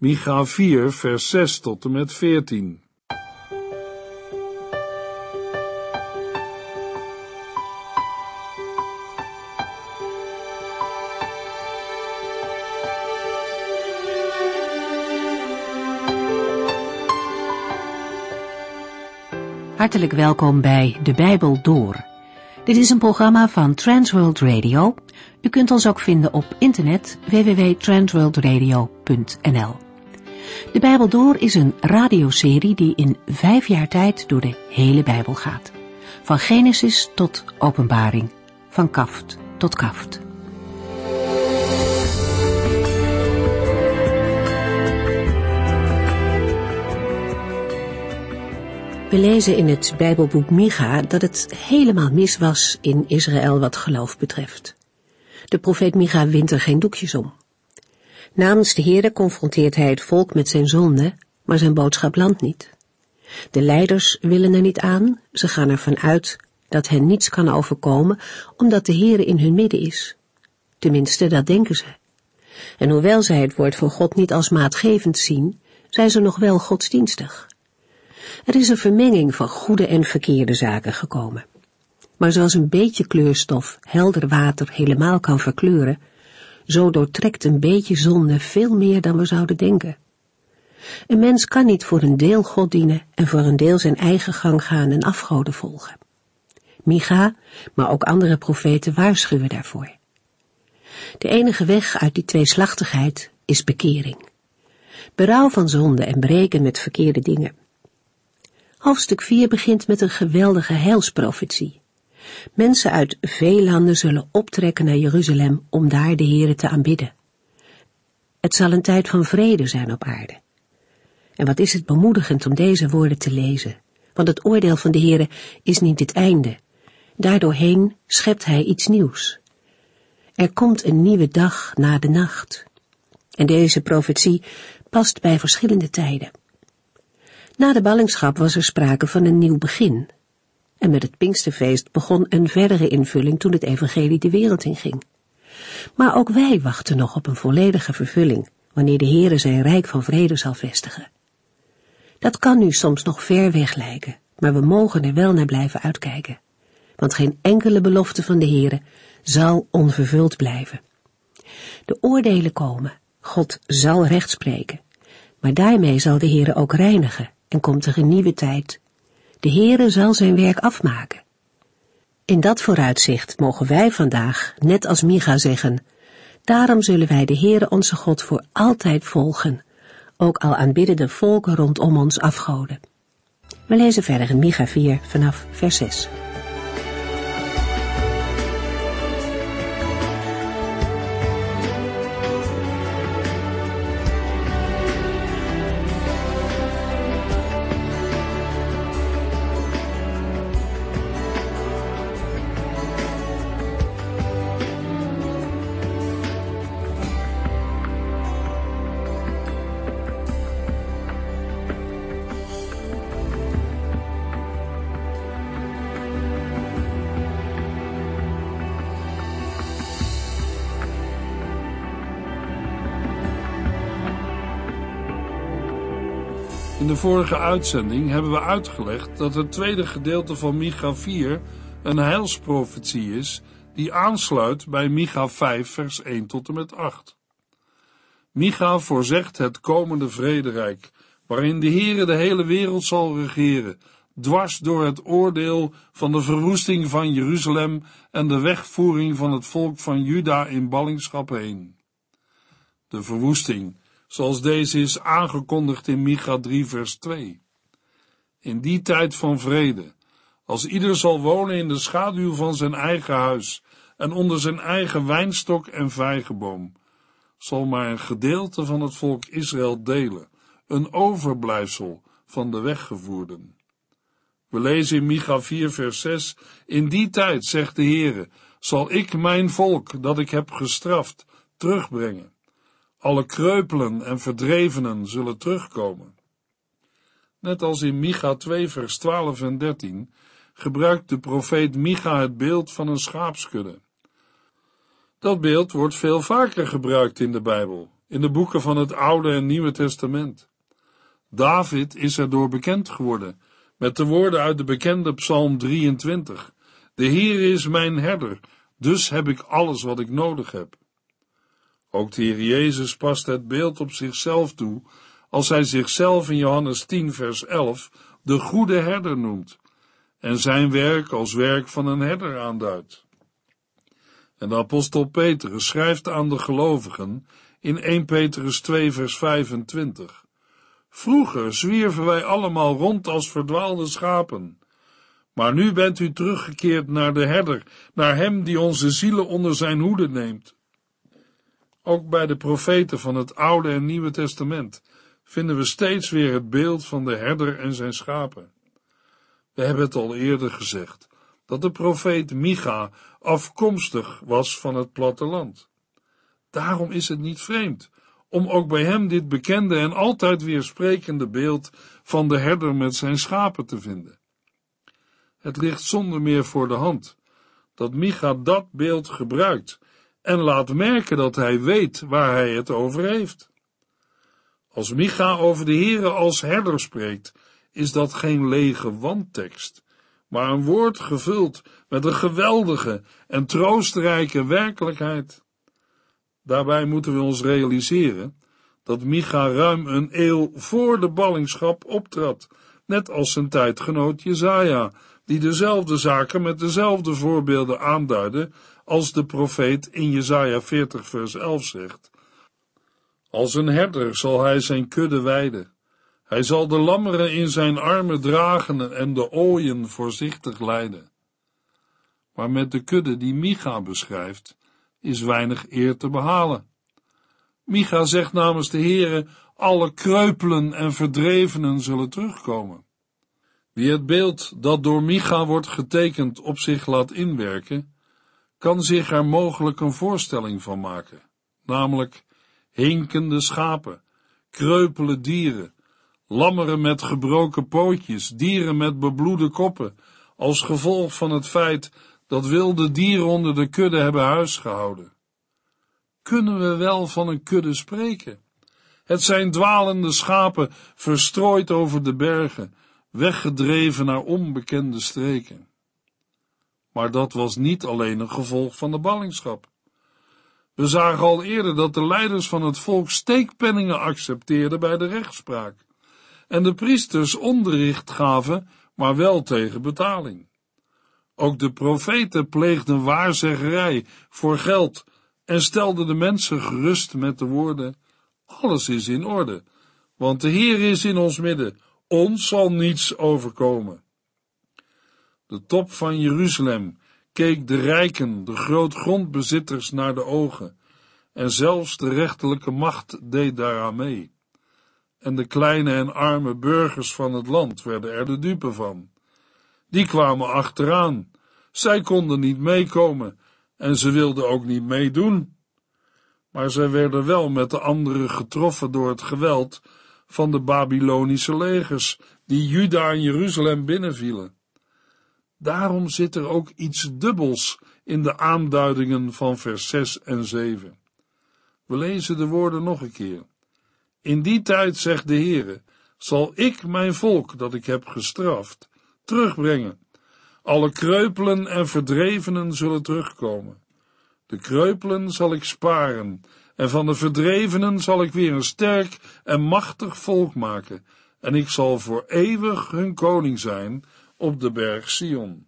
Micha 4, vers 6 tot en met 14. Hartelijk welkom bij De Bijbel Door. Dit is een programma van Transworld Radio. U kunt ons ook vinden op internet www.transworldradio.nl. De Bijbel Door is een radioserie die in vijf jaar tijd door de hele Bijbel gaat. Van Genesis tot Openbaring, van kaft tot kaft. We lezen in het Bijbelboek Micha dat het helemaal mis was in Israël wat geloof betreft. De profeet Micha wint er geen doekjes om. Namens de Heere confronteert hij het volk met zijn zonde, maar zijn boodschap landt niet. De leiders willen er niet aan, ze gaan ervan uit dat hen niets kan overkomen, omdat de Heere in hun midden is. Tenminste, dat denken ze. En hoewel zij het woord van God niet als maatgevend zien, zijn ze nog wel godsdienstig. Er is een vermenging van goede en verkeerde zaken gekomen. Maar zoals een beetje kleurstof helder water helemaal kan verkleuren, zo doortrekt een beetje zonde veel meer dan we zouden denken. Een mens kan niet voor een deel God dienen en voor een deel zijn eigen gang gaan en afgoden volgen. Micha, maar ook andere profeten waarschuwen daarvoor. De enige weg uit die tweeslachtigheid is bekering. Berouw van zonde en breken met verkeerde dingen. Hoofdstuk 4 begint met een geweldige heilsprofetie. Mensen uit veel landen zullen optrekken naar Jeruzalem om daar de Here te aanbidden. Het zal een tijd van vrede zijn op aarde. En wat is het bemoedigend om deze woorden te lezen, want het oordeel van de Here is niet het einde. Daardoorheen schept hij iets nieuws. Er komt een nieuwe dag na de nacht. En deze profetie past bij verschillende tijden. Na de ballingschap was er sprake van een nieuw begin. En met het Pinksterfeest begon een verdere invulling toen het evangelie de wereld inging. Maar ook wij wachten nog op een volledige vervulling, wanneer de Heere zijn rijk van vrede zal vestigen. Dat kan nu soms nog ver weg lijken, maar we mogen er wel naar blijven uitkijken. Want geen enkele belofte van de Heere zal onvervuld blijven. De oordelen komen, God zal recht spreken, maar daarmee zal de Heere ook reinigen en komt er een nieuwe tijd. De Heere zal zijn werk afmaken. In dat vooruitzicht mogen wij vandaag, net als Micha zeggen, daarom zullen wij de Heere onze God voor altijd volgen, ook al aanbidden de volken rondom ons afgoden. We lezen verder in Micha 4 vanaf vers 6. In de vorige uitzending hebben we uitgelegd dat het tweede gedeelte van Micha 4 een heilsprofetie is die aansluit bij Micha 5 vers 1 tot en met 8. Micha voorzegt het komende vrederijk, waarin de Heere de hele wereld zal regeren, dwars door het oordeel van de verwoesting van Jeruzalem en de wegvoering van het volk van Juda in ballingschap heen. De verwoesting zoals deze is aangekondigd in Micha 3 vers 2. In die tijd van vrede, als ieder zal wonen in de schaduw van zijn eigen huis en onder zijn eigen wijnstok en vijgenboom, zal maar een gedeelte van het volk Israël delen, een overblijfsel van de weggevoerden. We lezen in Micha 4 vers 6, in die tijd, zegt de Heere, zal ik mijn volk, dat ik heb gestraft, terugbrengen alle kreupelen en verdrevenen zullen terugkomen. Net als in Micha 2 vers 12 en 13 gebruikt de profeet Micha het beeld van een schaapskudde. Dat beeld wordt veel vaker gebruikt in de Bijbel, in de boeken van het Oude en Nieuwe Testament. David is erdoor bekend geworden met de woorden uit de bekende Psalm 23. De Heer is mijn herder, dus heb ik alles wat ik nodig heb. Ook de Heer Jezus past het beeld op zichzelf toe, als hij zichzelf in Johannes 10 vers 11 de goede herder noemt, en zijn werk als werk van een herder aanduidt. En de apostel Petrus schrijft aan de gelovigen in 1 Petrus 2 vers 25. Vroeger zwierven wij allemaal rond als verdwaalde schapen. Maar nu bent u teruggekeerd naar de herder, naar hem die onze zielen onder zijn hoede neemt. Ook bij de profeten van het Oude en Nieuwe Testament vinden we steeds weer het beeld van de herder en zijn schapen. We hebben het al eerder gezegd, dat de profeet Micha afkomstig was van het platteland. Daarom is het niet vreemd om ook bij hem dit bekende en altijd weer sprekende beeld van de herder met zijn schapen te vinden. Het ligt zonder meer voor de hand dat Micha dat beeld gebruikt en laat merken dat hij weet waar hij het over heeft. Als Micha over de Heere als herder spreekt, is dat geen lege wandtekst, maar een woord gevuld met een geweldige en troostrijke werkelijkheid. Daarbij moeten we ons realiseren dat Micha ruim een eeuw voor de ballingschap optrad, net als zijn tijdgenoot Jezaja, die dezelfde zaken met dezelfde voorbeelden aanduidde als de profeet in Jezaja 40 vers 11 zegt. Als een herder zal hij zijn kudde weiden. Hij zal de lammeren in zijn armen dragen en de ooien voorzichtig leiden. Maar met de kudde die Micha beschrijft, is weinig eer te behalen. Micha zegt namens de Heere, alle kreupelen en verdrevenen zullen terugkomen. Wie het beeld dat door Micha wordt getekend op zich laat inwerken, kan zich er mogelijk een voorstelling van maken, namelijk hinkende schapen, kreupele dieren, lammeren met gebroken pootjes, dieren met bebloede koppen, als gevolg van het feit dat wilde dieren onder de kudde hebben huisgehouden. Kunnen we wel van een kudde spreken? Het zijn dwalende schapen verstrooid over de bergen, weggedreven naar onbekende streken. Maar dat was niet alleen een gevolg van de ballingschap. We zagen al eerder dat de leiders van het volk steekpenningen accepteerden bij de rechtspraak en de priesters onderricht gaven, maar wel tegen betaling. Ook de profeten pleegden waarzeggerij voor geld en stelden de mensen gerust met de woorden: Alles is in orde, want de Heer is in ons midden, ons zal niets overkomen. De top van Jeruzalem keek de rijken, de grootgrondbezitters naar de ogen, en zelfs de rechterlijke macht deed daaraan mee. En de kleine en arme burgers van het land werden er de dupe van. Die kwamen achteraan. Zij konden niet meekomen en ze wilden ook niet meedoen. Maar zij werden wel met de anderen getroffen door het geweld van de Babylonische legers, die Juda en Jeruzalem binnenvielen. Daarom zit er ook iets dubbels in de aanduidingen van vers 6 en 7. We lezen de woorden nog een keer. In die tijd, zegt de Heere, zal ik mijn volk dat ik heb gestraft terugbrengen. Alle kreupelen en verdrevenen zullen terugkomen. De kreupelen zal ik sparen, en van de verdrevenen zal ik weer een sterk en machtig volk maken, en ik zal voor eeuwig hun koning zijn op de berg Sion.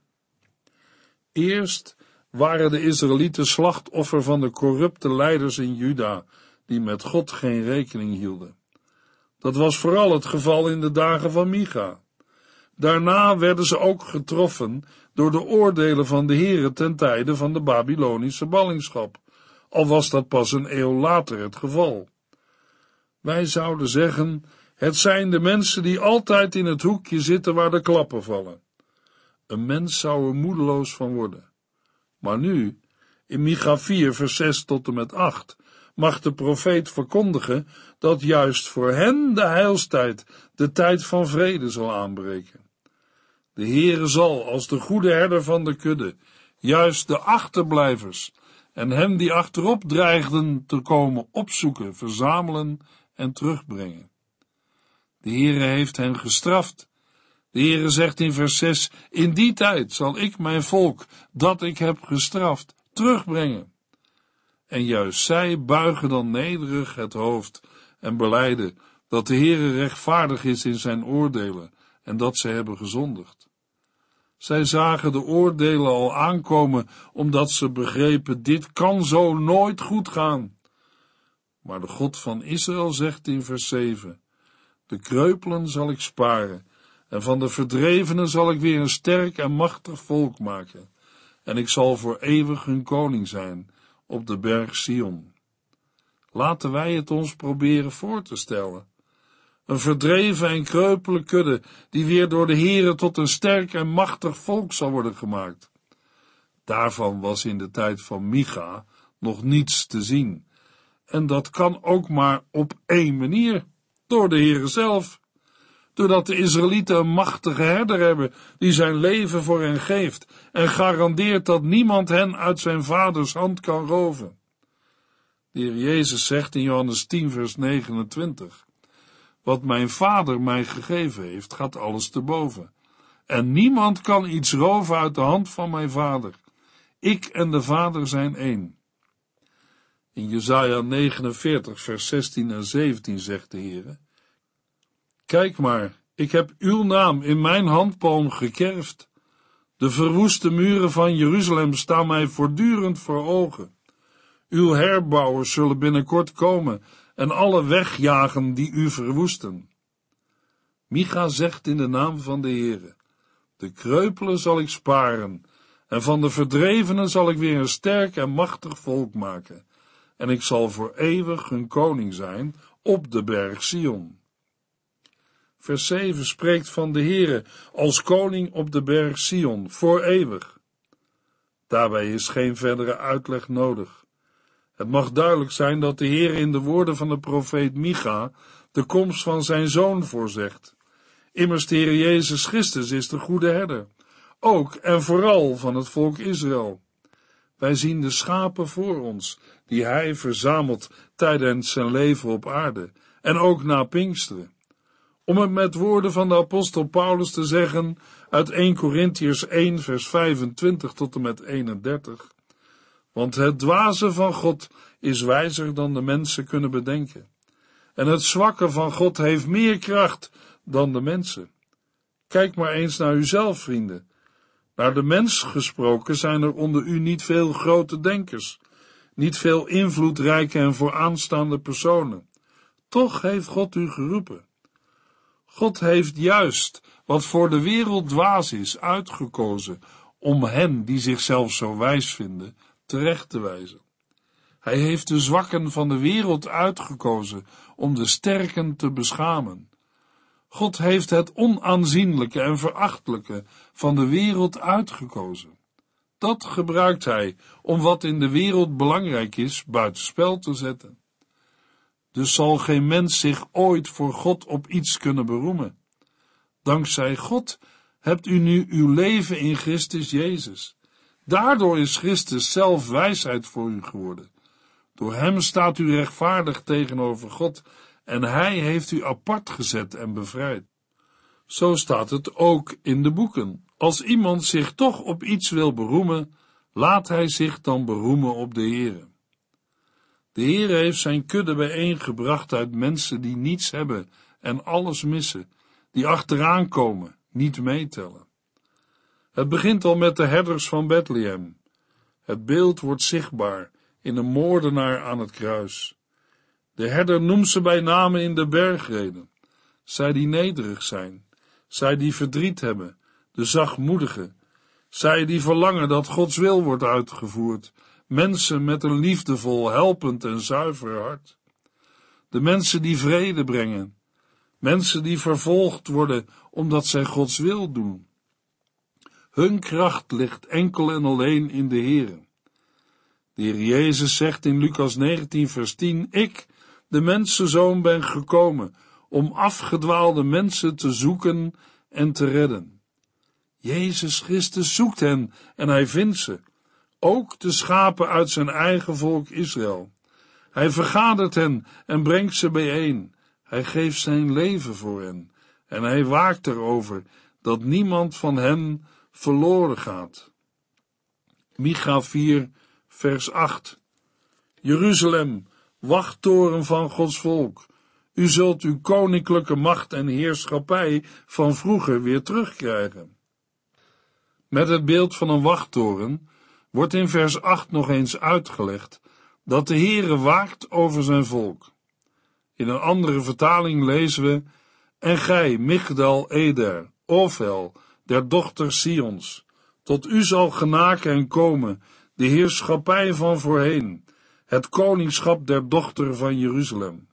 Eerst waren de Israëlieten slachtoffer van de corrupte leiders in Juda, die met God geen rekening hielden. Dat was vooral het geval in de dagen van Micha. Daarna werden ze ook getroffen door de oordelen van de Here ten tijde van de Babylonische ballingschap, al was dat pas een eeuw later het geval. Wij zouden zeggen, het zijn de mensen die altijd in het hoekje zitten waar de klappen vallen. Een mens zou er moedeloos van worden. Maar nu, in Micha 4 vers 6 tot en met 8, mag de profeet verkondigen dat juist voor hen de heilstijd, de tijd van vrede zal aanbreken. De Heere zal als de goede herder van de kudde, juist de achterblijvers en hen die achterop dreigden te komen opzoeken, verzamelen en terugbrengen. De Heere heeft hen gestraft. De Heere zegt in vers 6, in die tijd zal ik mijn volk, dat ik heb gestraft, terugbrengen. En juist zij buigen dan nederig het hoofd en beleiden dat de Heere rechtvaardig is in zijn oordelen en dat ze hebben gezondigd. Zij zagen de oordelen al aankomen, omdat ze begrepen, dit kan zo nooit goed gaan. Maar de God van Israël zegt in vers 7, de kreupelen zal ik sparen, en van de verdrevenen zal ik weer een sterk en machtig volk maken, en ik zal voor eeuwig hun koning zijn op de berg Sion. Laten wij het ons proberen voor te stellen. Een verdreven en kreupele kudde, die weer door de Heere tot een sterk en machtig volk zal worden gemaakt. Daarvan was in de tijd van Micha nog niets te zien. En dat kan ook maar op één manier, door de Heere zelf. Doordat de Israëlieten een machtige herder hebben, die zijn leven voor hen geeft en garandeert dat niemand hen uit zijn vaders hand kan roven. De Heer Jezus zegt in Johannes 10 vers 29, wat mijn vader mij gegeven heeft, gaat alles te boven. En niemand kan iets roven uit de hand van mijn vader. Ik en de vader zijn één. In Jesaja 49, vers 16 en 17 zegt de Heer: Kijk maar, ik heb uw naam in mijn handpalm gekerfd. De verwoeste muren van Jeruzalem staan mij voortdurend voor ogen. Uw herbouwers zullen binnenkort komen en alle wegjagen die u verwoesten. Micha zegt in de naam van de Heere, de kreupelen zal ik sparen, en van de verdrevenen zal ik weer een sterk en machtig volk maken, en ik zal voor eeuwig hun koning zijn op de berg Sion. Vers 7 spreekt van de Heere als koning op de berg Sion, voor eeuwig. Daarbij is geen verdere uitleg nodig. Het mag duidelijk zijn dat de Heer in de woorden van de profeet Micha de komst van zijn zoon voorzegt. Immers de Heer Jezus Christus is de goede herder, ook en vooral van het volk Israël. Wij zien de schapen voor ons, die hij verzamelt tijdens zijn leven op aarde, en ook na Pinksteren. Om het met woorden van de apostel Paulus te zeggen, uit 1 Corinthiërs 1 vers 25 tot en met 31. Want het dwaze van God is wijzer dan de mensen kunnen bedenken. En het zwakke van God heeft meer kracht dan de mensen. Kijk maar eens naar uzelf, vrienden. Naar de mens gesproken zijn er onder u niet veel grote denkers, niet veel invloedrijke en vooraanstaande personen. Toch heeft God u geroepen. God heeft juist wat voor de wereld dwaas is uitgekozen om hen die zichzelf zo wijs vinden terecht te wijzen. Hij heeft de zwakken van de wereld uitgekozen om de sterken te beschamen. God heeft het onaanzienlijke en verachtelijke van de wereld uitgekozen. Dat gebruikt hij om wat in de wereld belangrijk is buitenspel te zetten. Dus zal geen mens zich ooit voor God op iets kunnen beroemen. Dankzij God hebt u nu uw leven in Christus Jezus. Daardoor is Christus zelf wijsheid voor u geworden. Door hem staat u rechtvaardig tegenover God en hij heeft u apart gezet en bevrijd. Zo staat het ook in de boeken. Als iemand zich toch op iets wil beroemen, laat hij zich dan beroemen op de Heere. De Heere heeft zijn kudde bijeengebracht uit mensen die niets hebben en alles missen, die achteraan komen, niet meetellen. Het begint al met de herders van Bethlehem. Het beeld wordt zichtbaar in een moordenaar aan het kruis. De herder noemt ze bij name in de bergreden. Zij die nederig zijn, zij die verdriet hebben, de zachtmoedigen, zij die verlangen dat Gods wil wordt uitgevoerd, mensen met een liefdevol, helpend en zuiver hart. De mensen die vrede brengen, mensen die vervolgd worden omdat zij Gods wil doen. Hun kracht ligt enkel en alleen in de Heere. De Heer Jezus zegt in Lucas 19 vers 10, Ik, de mensenzoon, ben gekomen om afgedwaalde mensen te zoeken en te redden. Jezus Christus zoekt hen en hij vindt ze. ook de schapen uit zijn eigen volk Israël. Hij vergadert hen en brengt ze bijeen. Hij geeft zijn leven voor hen en hij waakt erover dat niemand van hen verloren gaat. Micha 4, vers 8. Jeruzalem, wachttoren van Gods volk. U zult uw koninklijke macht en heerschappij van vroeger weer terugkrijgen. Met het beeld van een wachttoren wordt in vers 8 nog eens uitgelegd dat de Heere waakt over zijn volk. In een andere vertaling lezen we, en gij, Migdal Eder, Ofel, der dochter Sions, tot u zal genaken en komen de heerschappij van voorheen, het koningschap der dochter van Jeruzalem.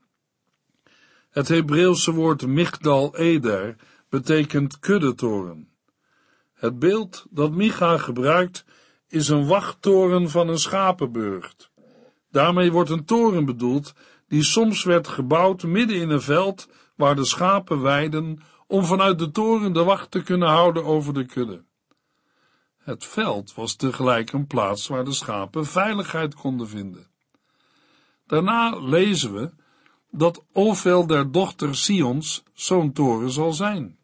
Het Hebreeuwse woord Migdal Eder betekent kuddetoren. Het beeld dat Micha gebruikt is een wachttoren van een schapenburcht. Daarmee wordt een toren bedoeld die soms werd gebouwd midden in een veld waar de schapen weiden om vanuit de toren de wacht te kunnen houden over de kudde. Het veld was tegelijk een plaats waar de schapen veiligheid konden vinden. Daarna lezen we dat Ofel der dochter Sions zo'n toren zal zijn.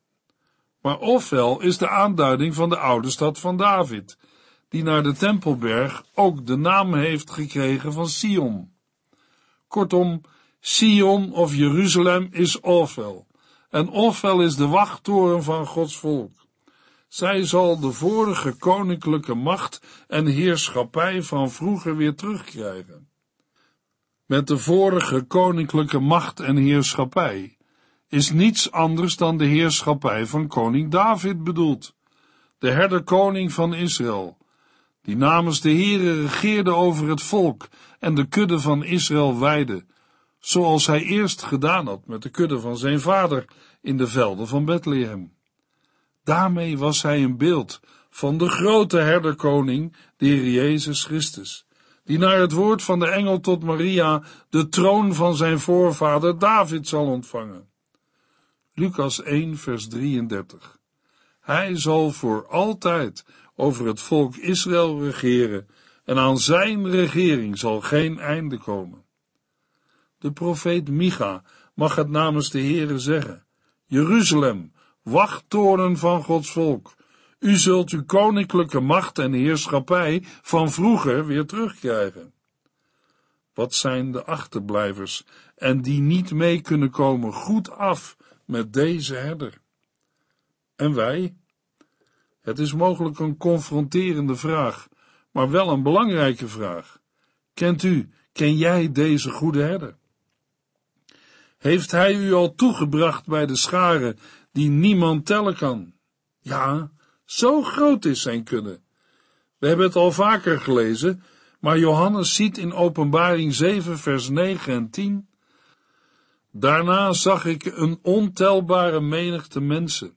Maar Ofel is de aanduiding van de oude stad van David, die naar de Tempelberg ook de naam heeft gekregen van Sion. Kortom, Sion of Jeruzalem is Ofel, en Ofel is de wachttoren van Gods volk. Zij zal de vorige koninklijke macht en heerschappij van vroeger weer terugkrijgen. Met de vorige koninklijke macht en heerschappij is niets anders dan de heerschappij van koning David bedoeld, de herderkoning van Israël, die namens de Heere regeerde over het volk en de kudde van Israël weide, zoals hij eerst gedaan had met de kudde van zijn vader in de velden van Bethlehem. Daarmee was hij een beeld van de grote herderkoning, de Heer Jezus Christus, die naar het woord van de engel tot Maria de troon van zijn voorvader David zal ontvangen. Lucas 1 vers 33 Hij zal voor altijd over het volk Israël regeren en aan zijn regering zal geen einde komen. De profeet Micha mag het namens de Heere zeggen. Jeruzalem, wachttoren van Gods volk. U zult uw koninklijke macht en heerschappij van vroeger weer terugkrijgen. Wat zijn de achterblijvers en die niet mee kunnen komen goed af met deze herder? En wij? Het is mogelijk een confronterende vraag, maar wel een belangrijke vraag. Kent u, ken jij deze goede herder? Heeft hij u al toegebracht bij de scharen die niemand tellen kan? Ja, zo groot is zijn kudde. We hebben het al vaker gelezen, maar Johannes ziet in Openbaring 7, vers 9 en 10. Daarna zag ik een ontelbare menigte mensen.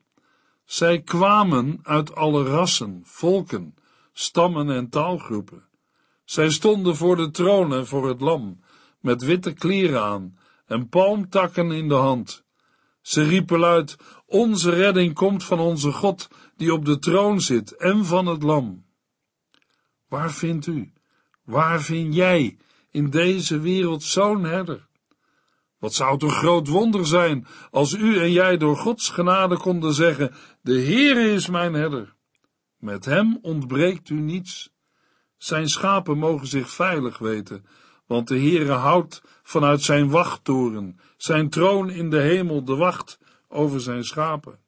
Zij kwamen uit alle rassen, volken, stammen en taalgroepen. Zij stonden voor de troon en voor het lam, met witte kleren aan en palmtakken in de hand. Ze riepen luid, onze redding komt van onze God, die op de troon zit, en van het lam. Waar vindt u, waar vind jij in deze wereld zo'n herder? Wat zou een groot wonder zijn als u en jij door Gods genade konden zeggen, de Heere is mijn herder. Met hem ontbreekt u niets. Zijn schapen mogen zich veilig weten, want de Heere houdt vanuit zijn wachttoren, zijn troon in de hemel, de wacht over zijn schapen.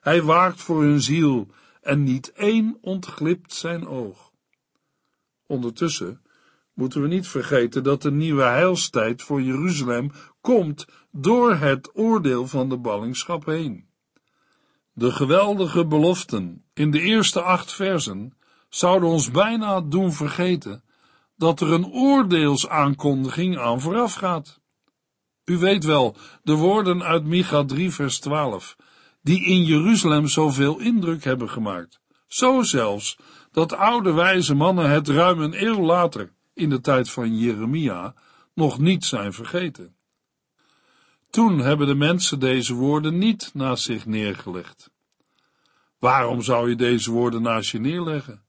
Hij waakt voor hun ziel en niet één ontglipt zijn oog. Ondertussen moeten we niet vergeten dat de nieuwe heilstijd voor Jeruzalem komt door het oordeel van de ballingschap heen. De geweldige beloften in de eerste acht versen zouden ons bijna doen vergeten dat er een oordeelsaankondiging aan vooraf gaat. U weet wel, de woorden uit Micha 3 vers 12, die in Jeruzalem zoveel indruk hebben gemaakt. Zo zelfs, dat oude wijze mannen het ruim een eeuw later, in de tijd van Jeremia, nog niet zijn vergeten. Toen hebben de mensen deze woorden niet naast zich neergelegd. Waarom zou je deze woorden naast je neerleggen?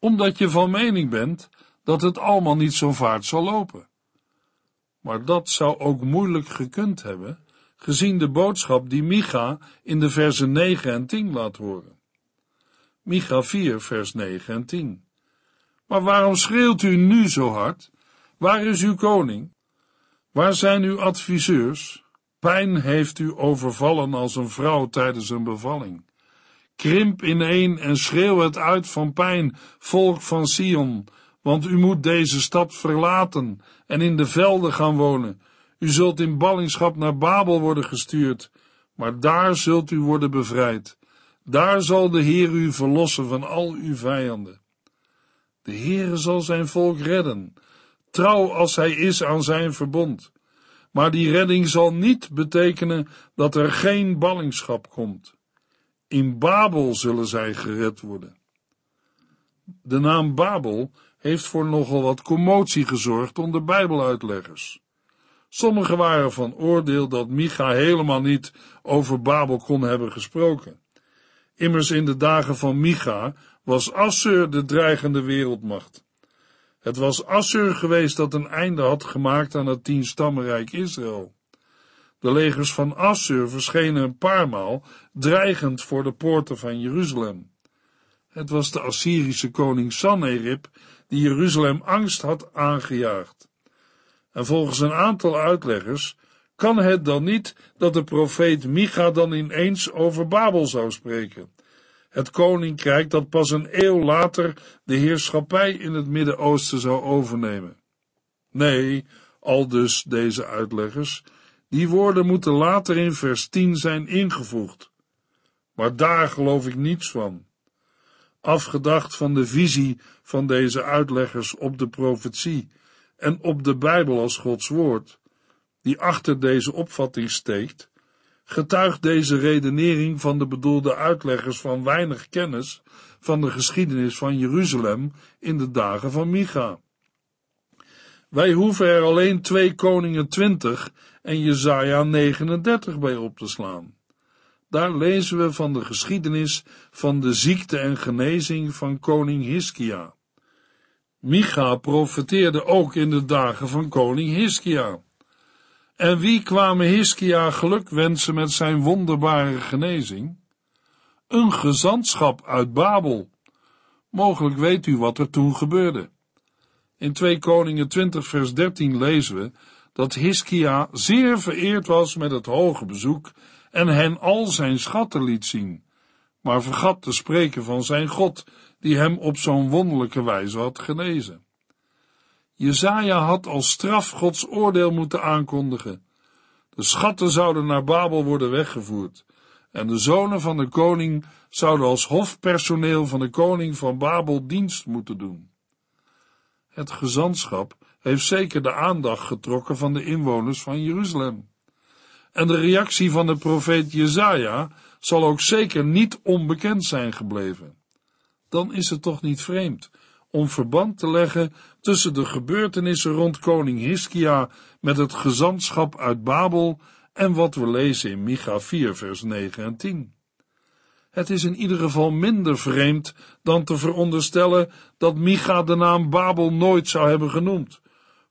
omdat je van mening bent dat het allemaal niet zo vaart zal lopen. Maar dat zou ook moeilijk gekund hebben, gezien de boodschap die Micha in de versen 9 en 10 laat horen. Micha 4, vers 9 en 10. Maar waarom schreeuwt u nu zo hard? Waar is uw koning? Waar zijn uw adviseurs? Pijn heeft u overvallen als een vrouw tijdens een bevalling. Krimp ineen en schreeuw het uit van pijn, volk van Sion, want u moet deze stad verlaten en in de velden gaan wonen. U zult in ballingschap naar Babel worden gestuurd, maar daar zult u worden bevrijd. Daar zal de Heer u verlossen van al uw vijanden. De Heere zal zijn volk redden, trouw als hij is aan zijn verbond. Maar die redding zal niet betekenen dat er geen ballingschap komt. In Babel zullen zij gered worden. De naam Babel heeft voor nogal wat commotie gezorgd onder Bijbeluitleggers. Sommigen waren van oordeel dat Micha helemaal niet over Babel kon hebben gesproken. Immers in de dagen van Micha was Assur de dreigende wereldmacht. Het was Assur geweest dat een einde had gemaakt aan het tienstammenrijk Israël. De legers van Assur verschenen een paar maal dreigend voor de poorten van Jeruzalem. Het was de Assyrische koning Sanherib die Jeruzalem angst had aangejaagd. En volgens een aantal uitleggers kan het dan niet dat de profeet Micha dan ineens over Babel zou spreken. Het koninkrijk dat pas een eeuw later de heerschappij in het Midden-Oosten zou overnemen. Nee, al dus deze uitleggers, die woorden moeten later in vers 10 zijn ingevoegd. Maar daar geloof ik niets van. Afgedacht van de visie van deze uitleggers op de profetie en op de Bijbel als Gods woord, die achter deze opvatting steekt, getuigt deze redenering van de bedoelde uitleggers van weinig kennis van de geschiedenis van Jeruzalem in de dagen van Micha. Wij hoeven er alleen twee koningen 20 en Jezaja 39 bij op te slaan. Daar lezen we van de geschiedenis van de ziekte en genezing van koning Hiskia. Micha profeteerde ook in de dagen van koning Hiskia. En wie kwamen Hiskia geluk wensen met zijn wonderbare genezing? Een gezantschap uit Babel. Mogelijk weet u wat er toen gebeurde. In 2 Koningen 20 vers 13 lezen we dat Hiskia zeer vereerd was met het hoge bezoek en hen al zijn schatten liet zien, maar vergat te spreken van zijn God, die hem op zo'n wonderlijke wijze had genezen. Jezaja had als straf Gods oordeel moeten aankondigen. De schatten zouden naar Babel worden weggevoerd, en de zonen van de koning zouden als hofpersoneel van de koning van Babel dienst moeten doen. Het gezantschap heeft zeker de aandacht getrokken van de inwoners van Jeruzalem. En de reactie van de profeet Jezaja zal ook zeker niet onbekend zijn gebleven. Dan is het toch niet vreemd om verband te leggen tussen de gebeurtenissen rond koning Hiskia met het gezantschap uit Babel en wat we lezen in Micha 4 vers 9 en 10. Het is in ieder geval minder vreemd dan te veronderstellen dat Micha de naam Babel nooit zou hebben genoemd,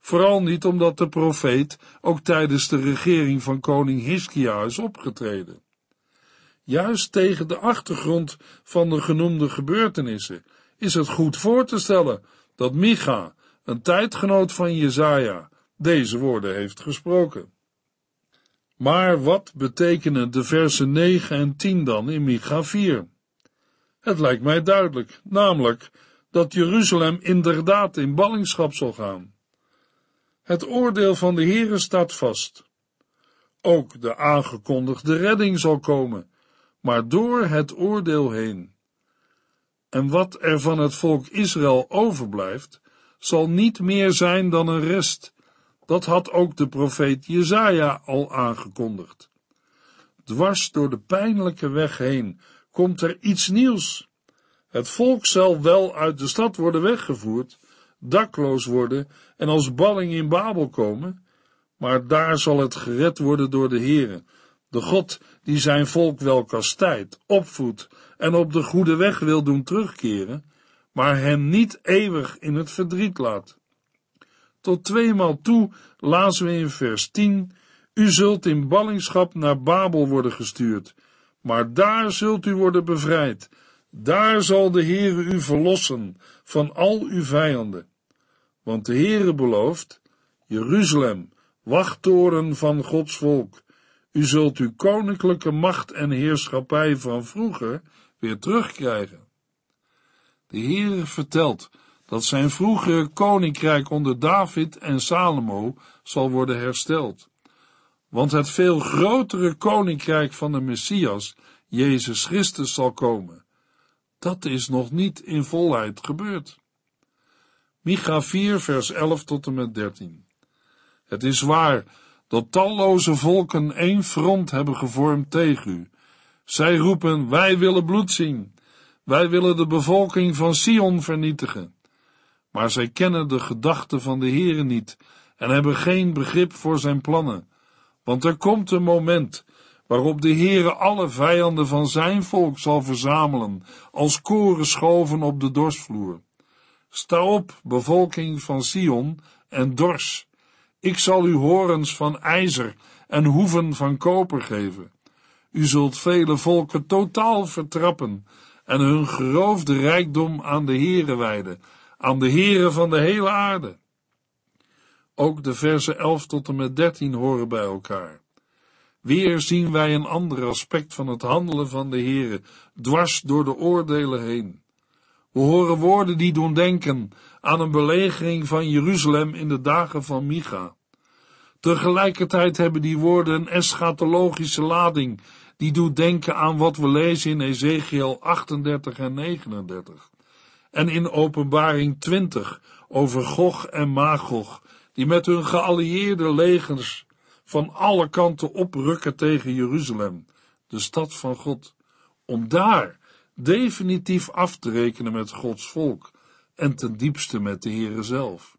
vooral niet omdat de profeet ook tijdens de regering van koning Hiskia is opgetreden. Juist tegen de achtergrond van de genoemde gebeurtenissen is het goed voor te stellen dat Micha, een tijdgenoot van Jezaja, deze woorden heeft gesproken. Maar wat betekenen de versen 9 en 10 dan in Micha 4? Het lijkt mij duidelijk, namelijk dat Jeruzalem inderdaad in ballingschap zal gaan. Het oordeel van de Heere staat vast. Ook de aangekondigde redding zal komen, maar door het oordeel heen. En wat er van het volk Israël overblijft, zal niet meer zijn dan een rest. Dat had ook de profeet Jezaja al aangekondigd. Dwars door de pijnlijke weg heen komt er iets nieuws. Het volk zal wel uit de stad worden weggevoerd, dakloos worden en als balling in Babel komen, maar daar zal het gered worden door de Heere, de God die zijn volk wel kastijdt, opvoedt en op de goede weg wil doen terugkeren, maar hen niet eeuwig in het verdriet laat. Tot tweemaal toe lazen we in vers 10: U zult in ballingschap naar Babel worden gestuurd, maar daar zult u worden bevrijd. Daar zal de Heere u verlossen van al uw vijanden. Want de Heere belooft: Jeruzalem, wachttoren van Gods volk, u zult uw koninklijke macht en heerschappij van vroeger weer terugkrijgen. De Heere vertelt dat zijn vroegere koninkrijk onder David en Salomo zal worden hersteld. Want het veel grotere koninkrijk van de Messias, Jezus Christus, zal komen. Dat is nog niet in volheid gebeurd. Micha 4, vers 11 tot en met 13. Het is waar dat talloze volken één front hebben gevormd tegen u. Zij roepen, wij willen bloed zien. Wij willen de bevolking van Sion vernietigen. Maar zij kennen de gedachten van de Heere niet en hebben geen begrip voor zijn plannen. Want er komt een moment waarop de Heere alle vijanden van zijn volk zal verzamelen, als koren schoven op de dorsvloer. Sta op, bevolking van Sion, en dors. Ik zal u horens van ijzer en hoeven van koper geven. U zult vele volken totaal vertrappen en hun geroofde rijkdom aan de Heere wijden, aan de Heere van de hele aarde. Ook de versen 11 tot en met 13 horen bij elkaar. Weer zien wij een ander aspect van het handelen van de Heere, dwars door de oordelen heen. We horen woorden die doen denken aan een belegering van Jeruzalem in de dagen van Micha. Tegelijkertijd hebben die woorden een eschatologische lading, die doet denken aan wat we lezen in Ezekiel 38 en 39. En in Openbaring 20 over Gog en Magog, die met hun geallieerde legers van alle kanten oprukken tegen Jeruzalem, de stad van God, om daar definitief af te rekenen met Gods volk en ten diepste met de Heere zelf.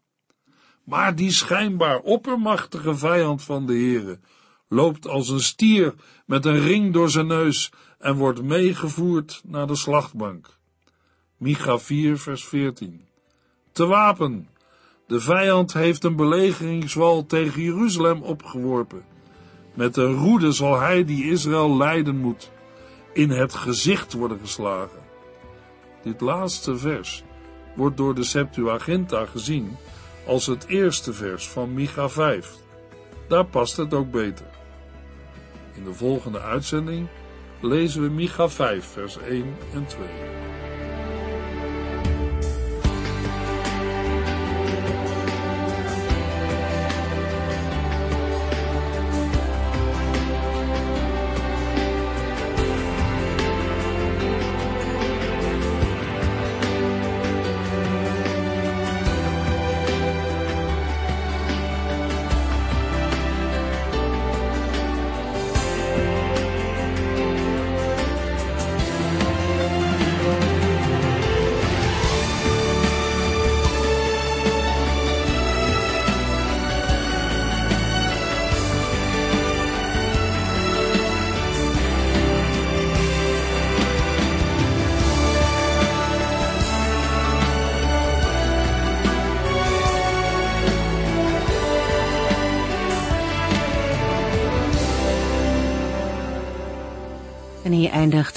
Maar die schijnbaar oppermachtige vijand van de Heere loopt als een stier met een ring door zijn neus en wordt meegevoerd naar de slachtbank. Micha 4 vers 14 Te wapen! De vijand heeft een belegeringswal tegen Jeruzalem opgeworpen. Met een roede zal hij die Israël leiden moet, in het gezicht worden geslagen. Dit laatste vers wordt door de Septuaginta gezien als het eerste vers van Micha 5. Daar past het ook beter. In de volgende uitzending lezen we Micha 5, vers 1 en 2.